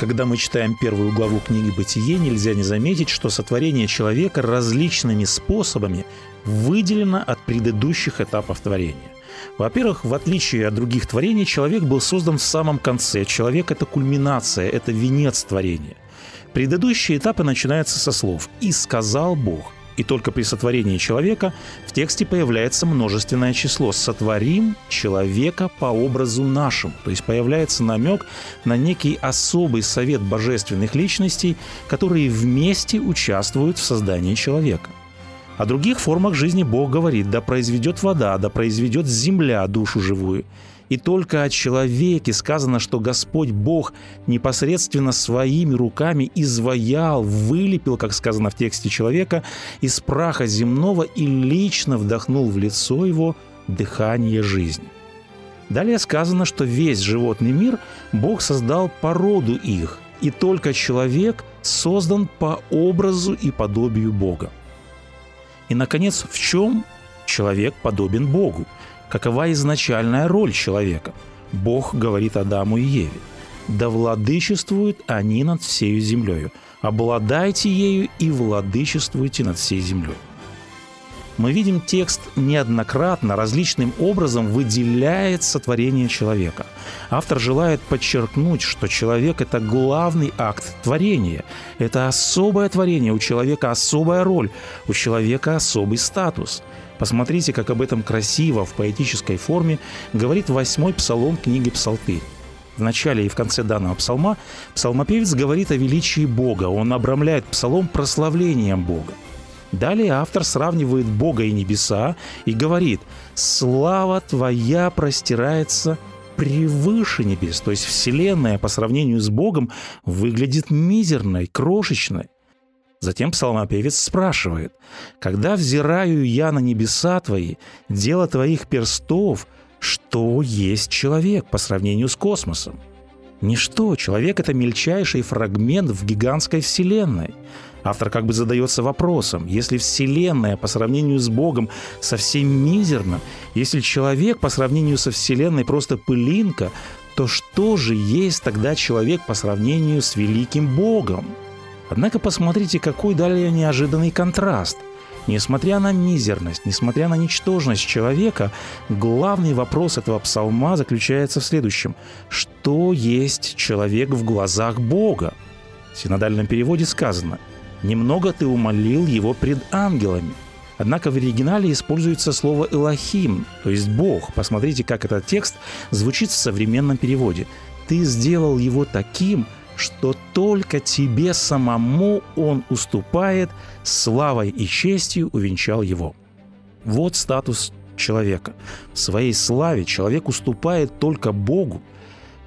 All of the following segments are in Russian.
Когда мы читаем первую главу книги «Бытие», нельзя не заметить, что сотворение человека различными способами выделено от предыдущих этапов творения. Во-первых, в отличие от других творений, человек был создан в самом конце. Человек – это кульминация, это венец творения. Предыдущие этапы начинаются со слов «И сказал Бог». И только при сотворении человека в тексте появляется множественное число «сотворим человека по образу нашему». То есть появляется намек на некий особый совет божественных личностей, которые вместе участвуют в создании человека. О других формах жизни Бог говорит «да произведет вода, да произведет земля душу живую». И только о человеке сказано, что Господь Бог непосредственно своими руками изваял, вылепил, как сказано в тексте человека, из праха земного и лично вдохнул в лицо его дыхание жизни. Далее сказано, что весь животный мир Бог создал по роду их, и только человек создан по образу и подобию Бога. И, наконец, в чем человек подобен Богу? Какова изначальная роль человека? Бог говорит Адаму и Еве. «Да владычествуют они над всею землею. Обладайте ею и владычествуйте над всей землей». Мы видим текст неоднократно, различным образом выделяет сотворение человека. Автор желает подчеркнуть, что человек – это главный акт творения. Это особое творение, у человека особая роль, у человека особый статус – Посмотрите, как об этом красиво, в поэтической форме говорит восьмой псалом книги «Псалтырь». В начале и в конце данного псалма псалмопевец говорит о величии Бога. Он обрамляет псалом прославлением Бога. Далее автор сравнивает Бога и небеса и говорит «Слава Твоя простирается превыше небес». То есть Вселенная по сравнению с Богом выглядит мизерной, крошечной. Затем псалмопевец спрашивает, «Когда взираю я на небеса твои, дело твоих перстов, что есть человек по сравнению с космосом?» Ничто, человек – это мельчайший фрагмент в гигантской вселенной. Автор как бы задается вопросом, если Вселенная по сравнению с Богом совсем мизерна, если человек по сравнению со Вселенной просто пылинка, то что же есть тогда человек по сравнению с великим Богом? Однако посмотрите, какой далее неожиданный контраст. Несмотря на мизерность, несмотря на ничтожность человека, главный вопрос этого псалма заключается в следующем. Что есть человек в глазах Бога? В синодальном переводе сказано «Немного ты умолил его пред ангелами». Однако в оригинале используется слово «элохим», то есть «бог». Посмотрите, как этот текст звучит в современном переводе. «Ты сделал его таким, что только тебе самому он уступает, славой и честью увенчал его. Вот статус человека. В своей славе человек уступает только Богу.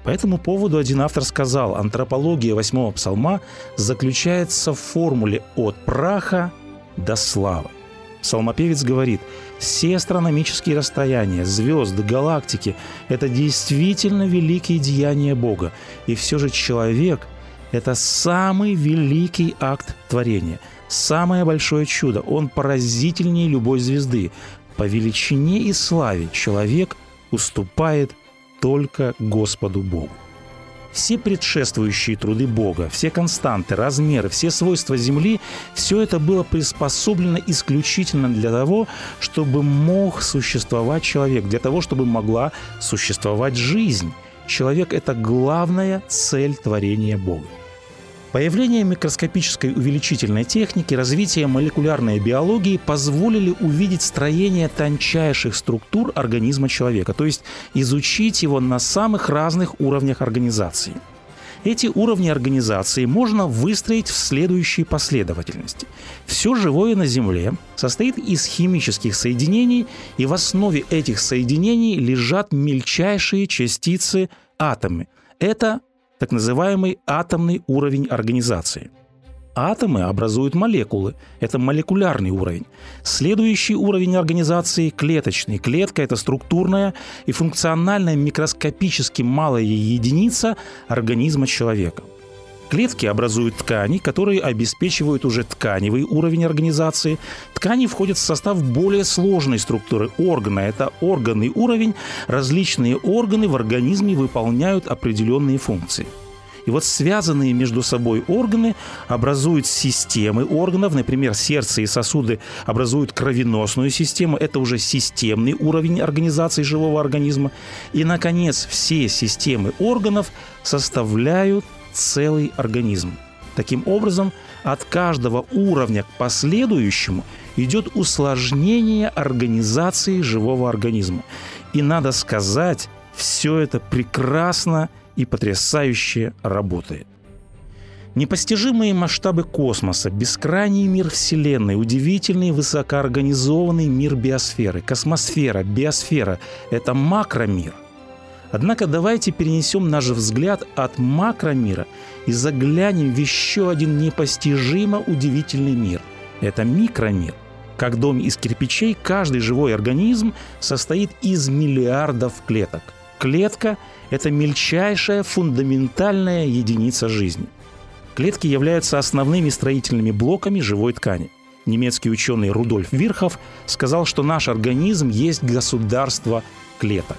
По этому поводу один автор сказал, антропология восьмого псалма заключается в формуле «от праха до славы». Псалмопевец говорит, все астрономические расстояния, звезды, галактики – это действительно великие деяния Бога. И все же человек – это самый великий акт творения, самое большое чудо. Он поразительнее любой звезды. По величине и славе человек уступает только Господу Богу все предшествующие труды Бога, все константы, размеры, все свойства Земли, все это было приспособлено исключительно для того, чтобы мог существовать человек, для того, чтобы могла существовать жизнь. Человек – это главная цель творения Бога. Появление микроскопической увеличительной техники, развитие молекулярной биологии позволили увидеть строение тончайших структур организма человека, то есть изучить его на самых разных уровнях организации. Эти уровни организации можно выстроить в следующей последовательности. Все живое на Земле состоит из химических соединений, и в основе этих соединений лежат мельчайшие частицы атомы. Это так называемый атомный уровень организации. Атомы образуют молекулы. Это молекулярный уровень. Следующий уровень организации – клеточный. Клетка – это структурная и функциональная микроскопически малая единица организма человека. Клетки образуют ткани, которые обеспечивают уже тканевый уровень организации. Ткани входят в состав более сложной структуры органа. Это органный уровень. Различные органы в организме выполняют определенные функции. И вот связанные между собой органы образуют системы органов. Например, сердце и сосуды образуют кровеносную систему. Это уже системный уровень организации живого организма. И, наконец, все системы органов составляют целый организм. Таким образом, от каждого уровня к последующему идет усложнение организации живого организма. И надо сказать, все это прекрасно и потрясающе работает. Непостижимые масштабы космоса, бескрайний мир Вселенной, удивительный высокоорганизованный мир биосферы, космосфера, биосфера – это макромир. Однако давайте перенесем наш взгляд от макромира и заглянем в еще один непостижимо удивительный мир. Это микромир. Как дом из кирпичей, каждый живой организм состоит из миллиардов клеток. Клетка – это мельчайшая фундаментальная единица жизни. Клетки являются основными строительными блоками живой ткани. Немецкий ученый Рудольф Вирхов сказал, что наш организм есть государство клеток.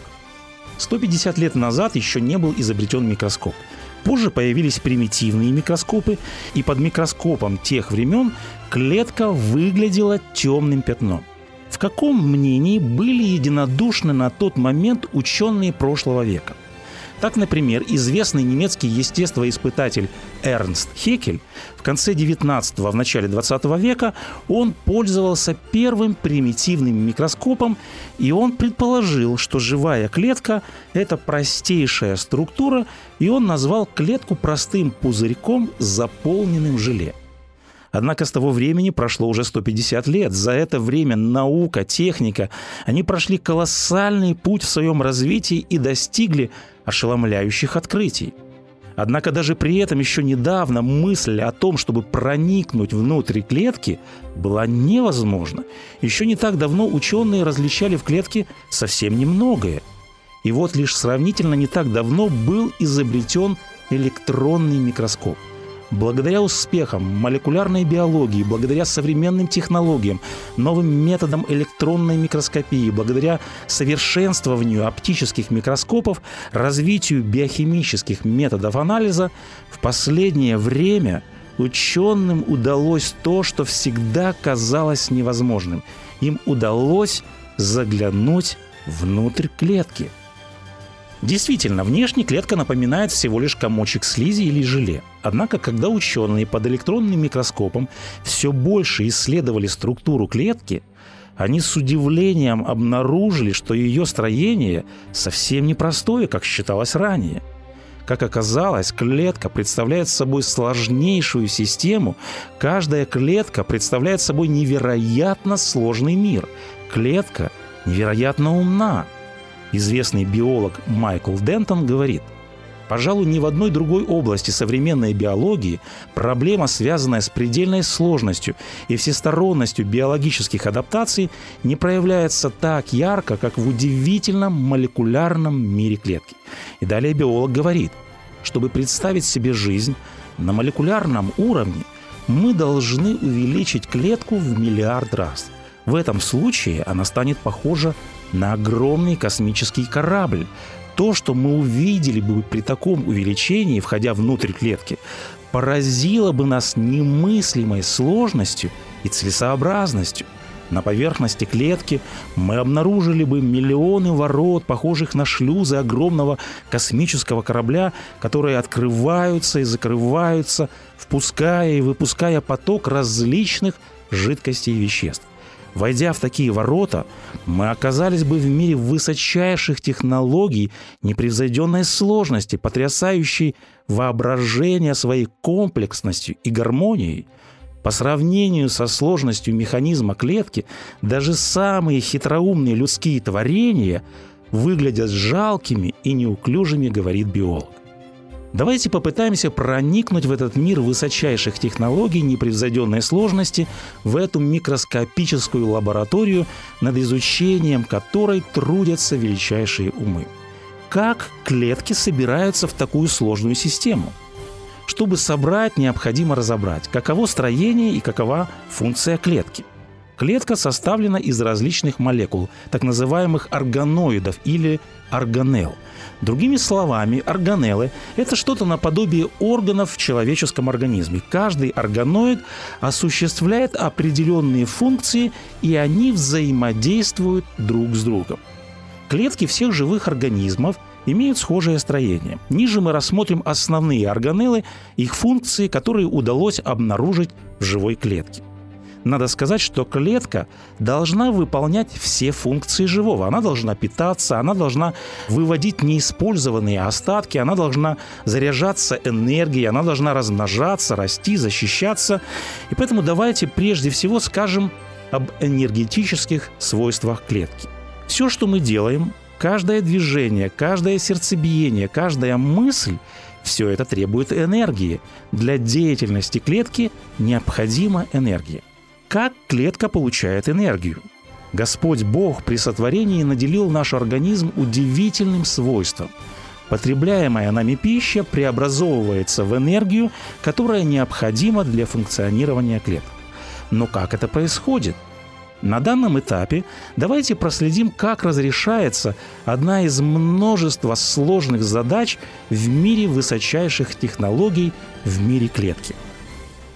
150 лет назад еще не был изобретен микроскоп. Позже появились примитивные микроскопы, и под микроскопом тех времен клетка выглядела темным пятном. В каком мнении были единодушны на тот момент ученые прошлого века? Так, например, известный немецкий естествоиспытатель Эрнст Хекель в конце 19-го, в начале 20 века он пользовался первым примитивным микроскопом, и он предположил, что живая клетка – это простейшая структура, и он назвал клетку простым пузырьком, заполненным желе – Однако с того времени прошло уже 150 лет. За это время наука, техника, они прошли колоссальный путь в своем развитии и достигли ошеломляющих открытий. Однако даже при этом еще недавно мысль о том, чтобы проникнуть внутрь клетки, была невозможна. Еще не так давно ученые различали в клетке совсем немногое. И вот лишь сравнительно не так давно был изобретен электронный микроскоп – Благодаря успехам молекулярной биологии, благодаря современным технологиям, новым методам электронной микроскопии, благодаря совершенствованию оптических микроскопов, развитию биохимических методов анализа, в последнее время ученым удалось то, что всегда казалось невозможным. Им удалось заглянуть внутрь клетки – Действительно, внешне клетка напоминает всего лишь комочек слизи или желе. Однако, когда ученые под электронным микроскопом все больше исследовали структуру клетки, они с удивлением обнаружили, что ее строение совсем непростое, как считалось ранее. Как оказалось, клетка представляет собой сложнейшую систему. Каждая клетка представляет собой невероятно сложный мир. Клетка невероятно умна. Известный биолог Майкл Дентон говорит, Пожалуй, ни в одной другой области современной биологии проблема, связанная с предельной сложностью и всесторонностью биологических адаптаций, не проявляется так ярко, как в удивительном молекулярном мире клетки. И далее биолог говорит, чтобы представить себе жизнь на молекулярном уровне, мы должны увеличить клетку в миллиард раз. В этом случае она станет похожа на огромный космический корабль. То, что мы увидели бы при таком увеличении, входя внутрь клетки, поразило бы нас немыслимой сложностью и целесообразностью. На поверхности клетки мы обнаружили бы миллионы ворот, похожих на шлюзы огромного космического корабля, которые открываются и закрываются, впуская и выпуская поток различных жидкостей и веществ. Войдя в такие ворота, мы оказались бы в мире высочайших технологий, непревзойденной сложности, потрясающей воображение своей комплексностью и гармонией. По сравнению со сложностью механизма клетки, даже самые хитроумные людские творения выглядят жалкими и неуклюжими, говорит биолог. Давайте попытаемся проникнуть в этот мир высочайших технологий, непревзойденной сложности, в эту микроскопическую лабораторию, над изучением которой трудятся величайшие умы. Как клетки собираются в такую сложную систему? Чтобы собрать, необходимо разобрать, каково строение и какова функция клетки – Клетка составлена из различных молекул, так называемых органоидов или органелл. Другими словами, органеллы – это что-то наподобие органов в человеческом организме. Каждый органоид осуществляет определенные функции, и они взаимодействуют друг с другом. Клетки всех живых организмов имеют схожее строение. Ниже мы рассмотрим основные органеллы, их функции, которые удалось обнаружить в живой клетке – надо сказать, что клетка должна выполнять все функции живого. Она должна питаться, она должна выводить неиспользованные остатки, она должна заряжаться энергией, она должна размножаться, расти, защищаться. И поэтому давайте прежде всего скажем об энергетических свойствах клетки. Все, что мы делаем, каждое движение, каждое сердцебиение, каждая мысль все это требует энергии. Для деятельности клетки необходима энергия. Как клетка получает энергию? Господь Бог при сотворении наделил наш организм удивительным свойством. Потребляемая нами пища преобразовывается в энергию, которая необходима для функционирования клеток. Но как это происходит? На данном этапе давайте проследим, как разрешается одна из множества сложных задач в мире высочайших технологий в мире клетки –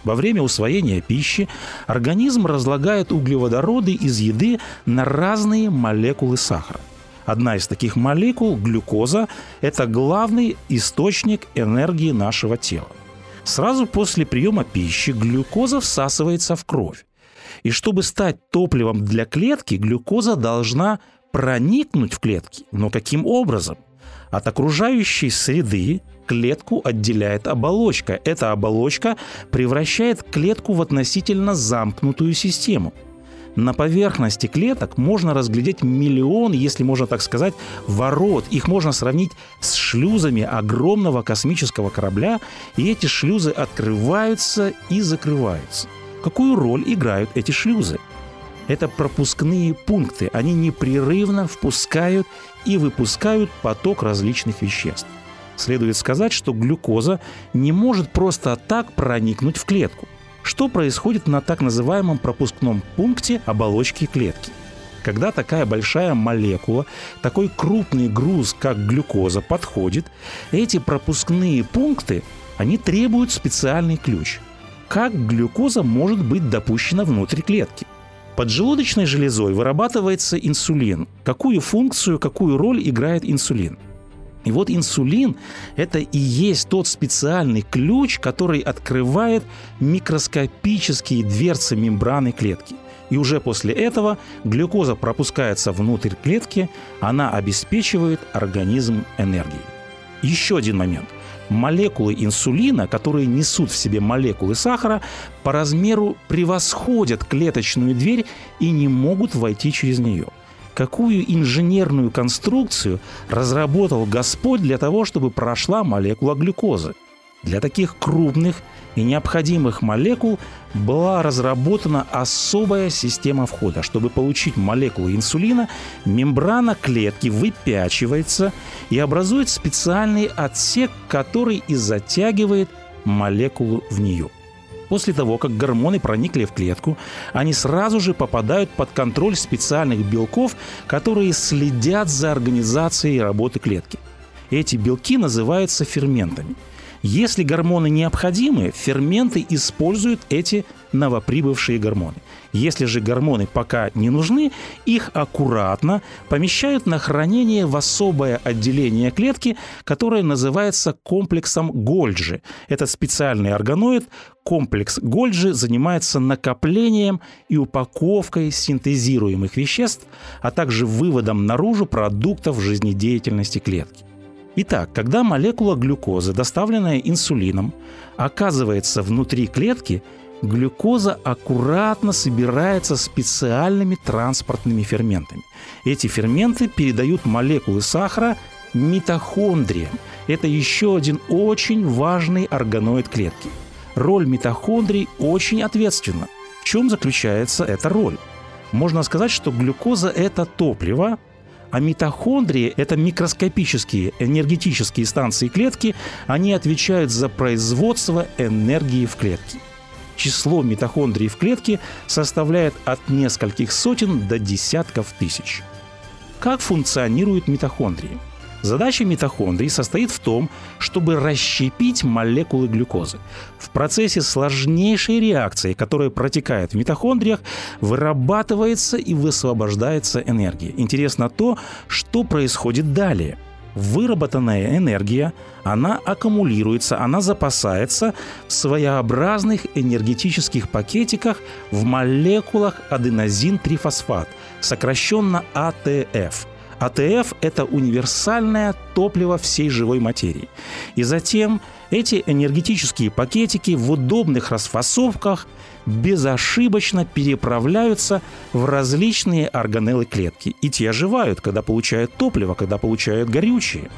во время усвоения пищи организм разлагает углеводороды из еды на разные молекулы сахара. Одна из таких молекул, глюкоза, это главный источник энергии нашего тела. Сразу после приема пищи глюкоза всасывается в кровь. И чтобы стать топливом для клетки, глюкоза должна проникнуть в клетки. Но каким образом? От окружающей среды клетку отделяет оболочка. Эта оболочка превращает клетку в относительно замкнутую систему. На поверхности клеток можно разглядеть миллион, если можно так сказать, ворот. Их можно сравнить с шлюзами огромного космического корабля, и эти шлюзы открываются и закрываются. Какую роль играют эти шлюзы? Это пропускные пункты. Они непрерывно впускают и выпускают поток различных веществ. Следует сказать, что глюкоза не может просто так проникнуть в клетку. Что происходит на так называемом пропускном пункте оболочки клетки? Когда такая большая молекула, такой крупный груз, как глюкоза, подходит, эти пропускные пункты, они требуют специальный ключ. Как глюкоза может быть допущена внутрь клетки? Поджелудочной железой вырабатывается инсулин. Какую функцию, какую роль играет инсулин? И вот инсулин – это и есть тот специальный ключ, который открывает микроскопические дверцы мембраны клетки. И уже после этого глюкоза пропускается внутрь клетки, она обеспечивает организм энергией. Еще один момент. Молекулы инсулина, которые несут в себе молекулы сахара, по размеру превосходят клеточную дверь и не могут войти через нее – какую инженерную конструкцию разработал Господь для того, чтобы прошла молекула глюкозы. Для таких крупных и необходимых молекул была разработана особая система входа. Чтобы получить молекулу инсулина, мембрана клетки выпячивается и образует специальный отсек, который и затягивает молекулу в нее. После того, как гормоны проникли в клетку, они сразу же попадают под контроль специальных белков, которые следят за организацией работы клетки. Эти белки называются ферментами. Если гормоны необходимы, ферменты используют эти новоприбывшие гормоны. Если же гормоны пока не нужны, их аккуратно помещают на хранение в особое отделение клетки, которое называется комплексом Гольджи. Этот специальный органоид, комплекс Гольджи, занимается накоплением и упаковкой синтезируемых веществ, а также выводом наружу продуктов жизнедеятельности клетки. Итак, когда молекула глюкозы, доставленная инсулином, оказывается внутри клетки, глюкоза аккуратно собирается специальными транспортными ферментами. Эти ферменты передают молекулы сахара митохондрия. Это еще один очень важный органоид клетки. Роль митохондрий очень ответственна. В чем заключается эта роль? Можно сказать, что глюкоза – это топливо, а митохондрии – это микроскопические энергетические станции клетки, они отвечают за производство энергии в клетке. Число митохондрий в клетке составляет от нескольких сотен до десятков тысяч. Как функционируют митохондрии? Задача митохондрий состоит в том, чтобы расщепить молекулы глюкозы. В процессе сложнейшей реакции, которая протекает в митохондриях, вырабатывается и высвобождается энергия. Интересно то, что происходит далее – выработанная энергия, она аккумулируется, она запасается в своеобразных энергетических пакетиках в молекулах аденозин-трифосфат, сокращенно АТФ – АТФ – это универсальное топливо всей живой материи. И затем эти энергетические пакетики в удобных расфасовках безошибочно переправляются в различные органеллы клетки. И те оживают, когда получают топливо, когда получают горючее.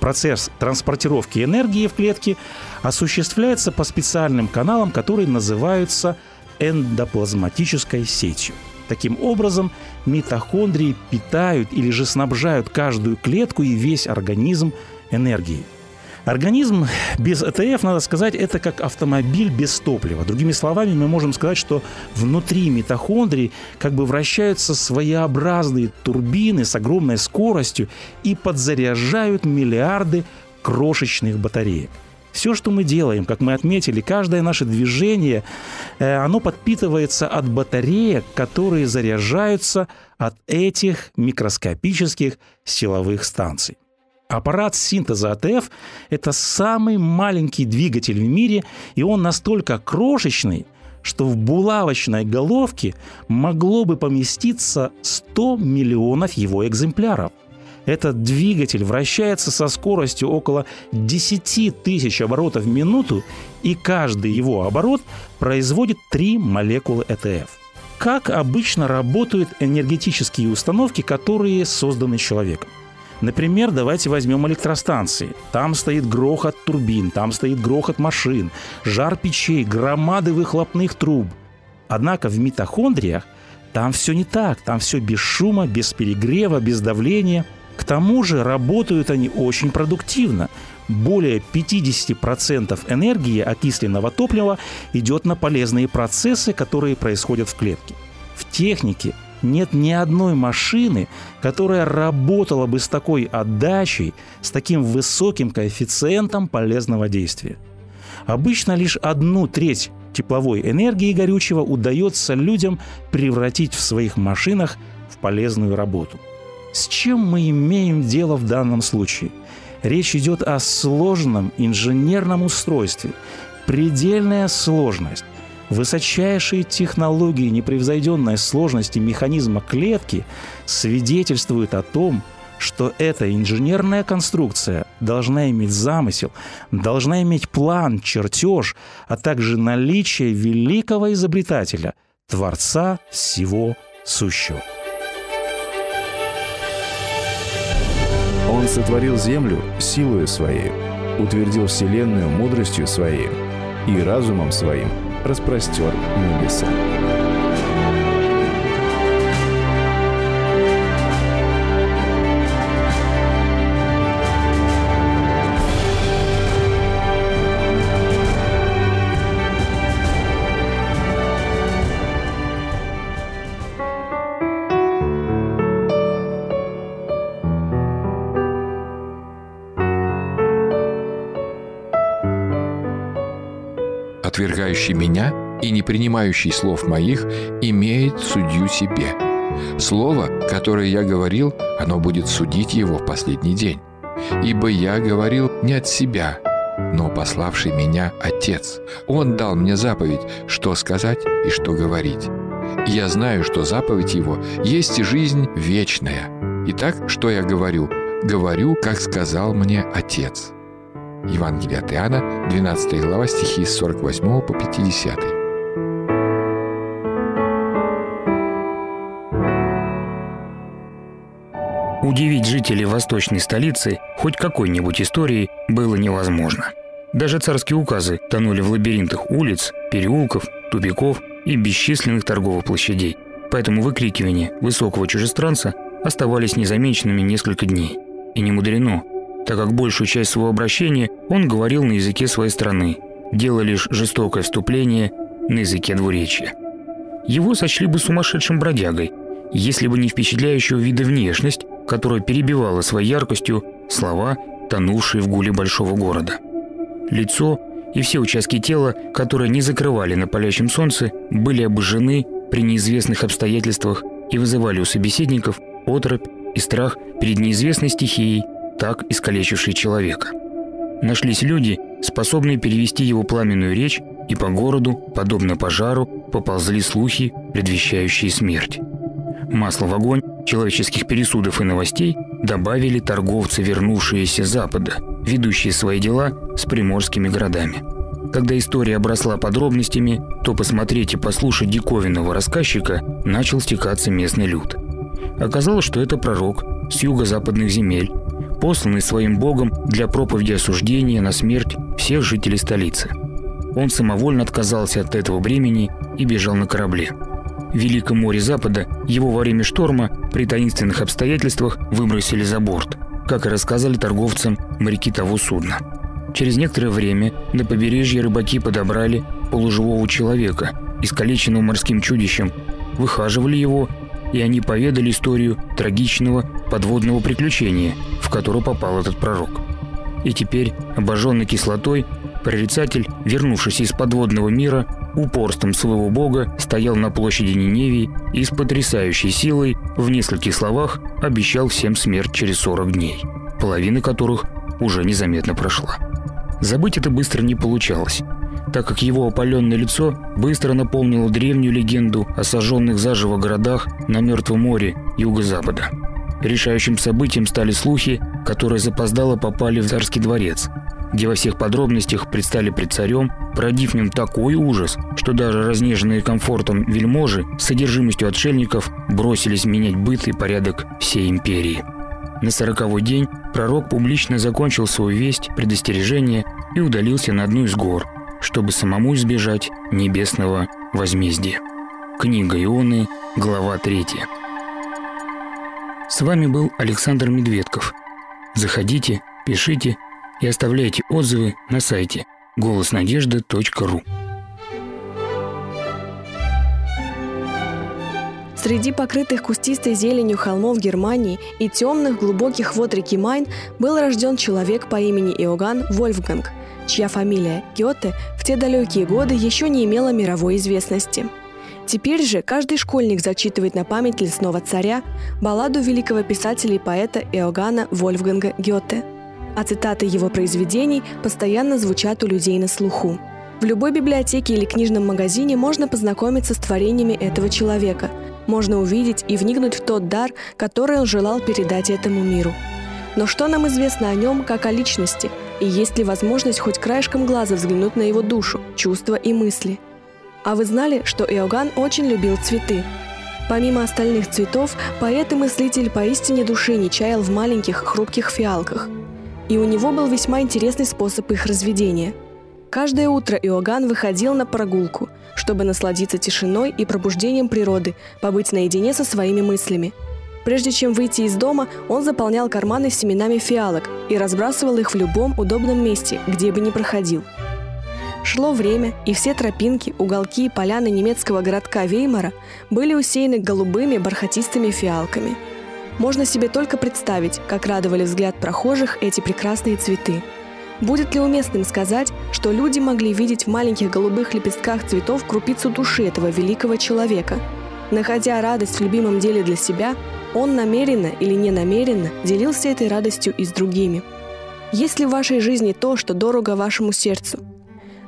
Процесс транспортировки энергии в клетке осуществляется по специальным каналам, которые называются эндоплазматической сетью. Таким образом, митохондрии питают или же снабжают каждую клетку и весь организм энергией. Организм без ЭТФ, надо сказать, это как автомобиль без топлива. Другими словами, мы можем сказать, что внутри митохондрий как бы вращаются своеобразные турбины с огромной скоростью и подзаряжают миллиарды крошечных батареек. Все, что мы делаем, как мы отметили, каждое наше движение, э, оно подпитывается от батареек, которые заряжаются от этих микроскопических силовых станций. Аппарат синтеза АТФ – это самый маленький двигатель в мире, и он настолько крошечный, что в булавочной головке могло бы поместиться 100 миллионов его экземпляров – этот двигатель вращается со скоростью около 10 тысяч оборотов в минуту, и каждый его оборот производит 3 молекулы ЭТФ. Как обычно работают энергетические установки, которые созданы человеком? Например, давайте возьмем электростанции. Там стоит грохот турбин, там стоит грохот машин, жар печей, громады выхлопных труб. Однако в митохондриях там все не так. Там все без шума, без перегрева, без давления – к тому же работают они очень продуктивно. Более 50% энергии окисленного топлива идет на полезные процессы, которые происходят в клетке. В технике нет ни одной машины, которая работала бы с такой отдачей, с таким высоким коэффициентом полезного действия. Обычно лишь одну треть тепловой энергии горючего удается людям превратить в своих машинах в полезную работу – с чем мы имеем дело в данном случае? Речь идет о сложном инженерном устройстве. Предельная сложность, высочайшие технологии непревзойденной сложности механизма клетки свидетельствуют о том, что эта инженерная конструкция должна иметь замысел, должна иметь план, чертеж, а также наличие великого изобретателя, Творца всего сущего. Он сотворил землю силою своей, утвердил вселенную мудростью своей и разумом своим распростер небеса. Отвергающий меня и не принимающий слов моих, имеет судью себе. Слово, которое я говорил, оно будет судить его в последний день. Ибо я говорил не от себя, но пославший меня Отец. Он дал мне заповедь, что сказать и что говорить. я знаю, что заповедь его есть жизнь вечная. Итак, что я говорю? Говорю, как сказал мне Отец. Евангелие от Иоанна, 12 глава, стихи с 48 по 50. Удивить жителей восточной столицы хоть какой-нибудь историей было невозможно. Даже царские указы тонули в лабиринтах улиц, переулков, тупиков и бесчисленных торговых площадей. Поэтому выкрикивания высокого чужестранца оставались незамеченными несколько дней. И не мудрено, так как большую часть своего обращения он говорил на языке своей страны, делая лишь жестокое вступление на языке двуречья. Его сочли бы сумасшедшим бродягой, если бы не впечатляющего вида внешность, которая перебивала своей яркостью слова, тонувшие в гуле большого города. Лицо и все участки тела, которые не закрывали на палящем солнце, были обожжены при неизвестных обстоятельствах и вызывали у собеседников оторопь и страх перед неизвестной стихией, так искалечившей человека. Нашлись люди, способные перевести его пламенную речь, и по городу, подобно пожару, поползли слухи, предвещающие смерть. Масло в огонь человеческих пересудов и новостей добавили торговцы, вернувшиеся с Запада, ведущие свои дела с приморскими городами. Когда история обросла подробностями, то посмотреть и послушать диковинного рассказчика начал стекаться местный люд. Оказалось, что это пророк с юго-западных земель, посланный своим богом для проповеди осуждения на смерть всех жителей столицы. Он самовольно отказался от этого бремени и бежал на корабле. В Великом море Запада его во время шторма при таинственных обстоятельствах выбросили за борт, как и рассказали торговцам моряки того судна. Через некоторое время на побережье рыбаки подобрали полуживого человека, искалеченного морским чудищем, выхаживали его и они поведали историю трагичного подводного приключения, в которое попал этот пророк. И теперь, обожженный кислотой, прорицатель, вернувшийся из подводного мира, упорством своего бога стоял на площади Ниневии и с потрясающей силой в нескольких словах обещал всем смерть через 40 дней, половина которых уже незаметно прошла. Забыть это быстро не получалось так как его опаленное лицо быстро напомнило древнюю легенду о сожженных заживо городах на Мертвом море юго-запада. Решающим событием стали слухи, которые запоздало попали в царский дворец, где во всех подробностях предстали пред царем, породив в нем такой ужас, что даже разнеженные комфортом вельможи с содержимостью отшельников бросились менять быт и порядок всей империи. На сороковой день пророк публично закончил свою весть, предостережение и удалился на одну из гор, чтобы самому избежать небесного возмездия. Книга Ионы, глава 3. С вами был Александр Медведков. Заходите, пишите и оставляйте отзывы на сайте голоснадежда.ру. Среди покрытых кустистой зеленью холмов Германии и темных глубоких вод реки Майн был рожден человек по имени Иоганн Вольфганг – чья фамилия Гёте в те далекие годы еще не имела мировой известности. Теперь же каждый школьник зачитывает на память лесного царя балладу великого писателя и поэта Иоганна Вольфганга Гёте. А цитаты его произведений постоянно звучат у людей на слуху. В любой библиотеке или книжном магазине можно познакомиться с творениями этого человека, можно увидеть и вникнуть в тот дар, который он желал передать этому миру. Но что нам известно о нем как о личности – и есть ли возможность хоть краешком глаза взглянуть на его душу, чувства и мысли. А вы знали, что Иоганн очень любил цветы? Помимо остальных цветов, поэт и мыслитель поистине души не чаял в маленьких хрупких фиалках. И у него был весьма интересный способ их разведения. Каждое утро Иоганн выходил на прогулку, чтобы насладиться тишиной и пробуждением природы, побыть наедине со своими мыслями – Прежде чем выйти из дома, он заполнял карманы семенами фиалок и разбрасывал их в любом удобном месте, где бы ни проходил. Шло время, и все тропинки, уголки и поляны немецкого городка Веймара были усеяны голубыми бархатистыми фиалками. Можно себе только представить, как радовали взгляд прохожих эти прекрасные цветы. Будет ли уместным сказать, что люди могли видеть в маленьких голубых лепестках цветов крупицу души этого великого человека? Находя радость в любимом деле для себя, он намеренно или не намеренно делился этой радостью и с другими. Есть ли в вашей жизни то, что дорого вашему сердцу?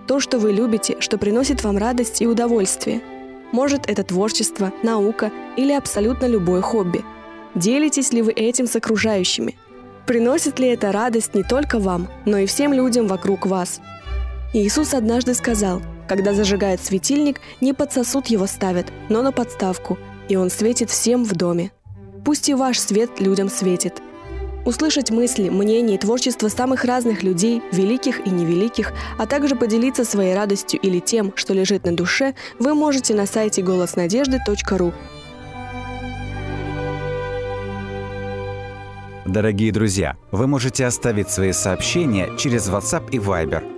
То, что вы любите, что приносит вам радость и удовольствие? Может, это творчество, наука или абсолютно любое хобби. Делитесь ли вы этим с окружающими? Приносит ли это радость не только вам, но и всем людям вокруг вас? Иисус однажды сказал, когда зажигает светильник, не под сосуд его ставят, но на подставку, и он светит всем в доме. Пусть и ваш свет людям светит. Услышать мысли, мнения и творчество самых разных людей, великих и невеликих, а также поделиться своей радостью или тем, что лежит на душе, вы можете на сайте голоснадежды.ру. Дорогие друзья, вы можете оставить свои сообщения через WhatsApp и Viber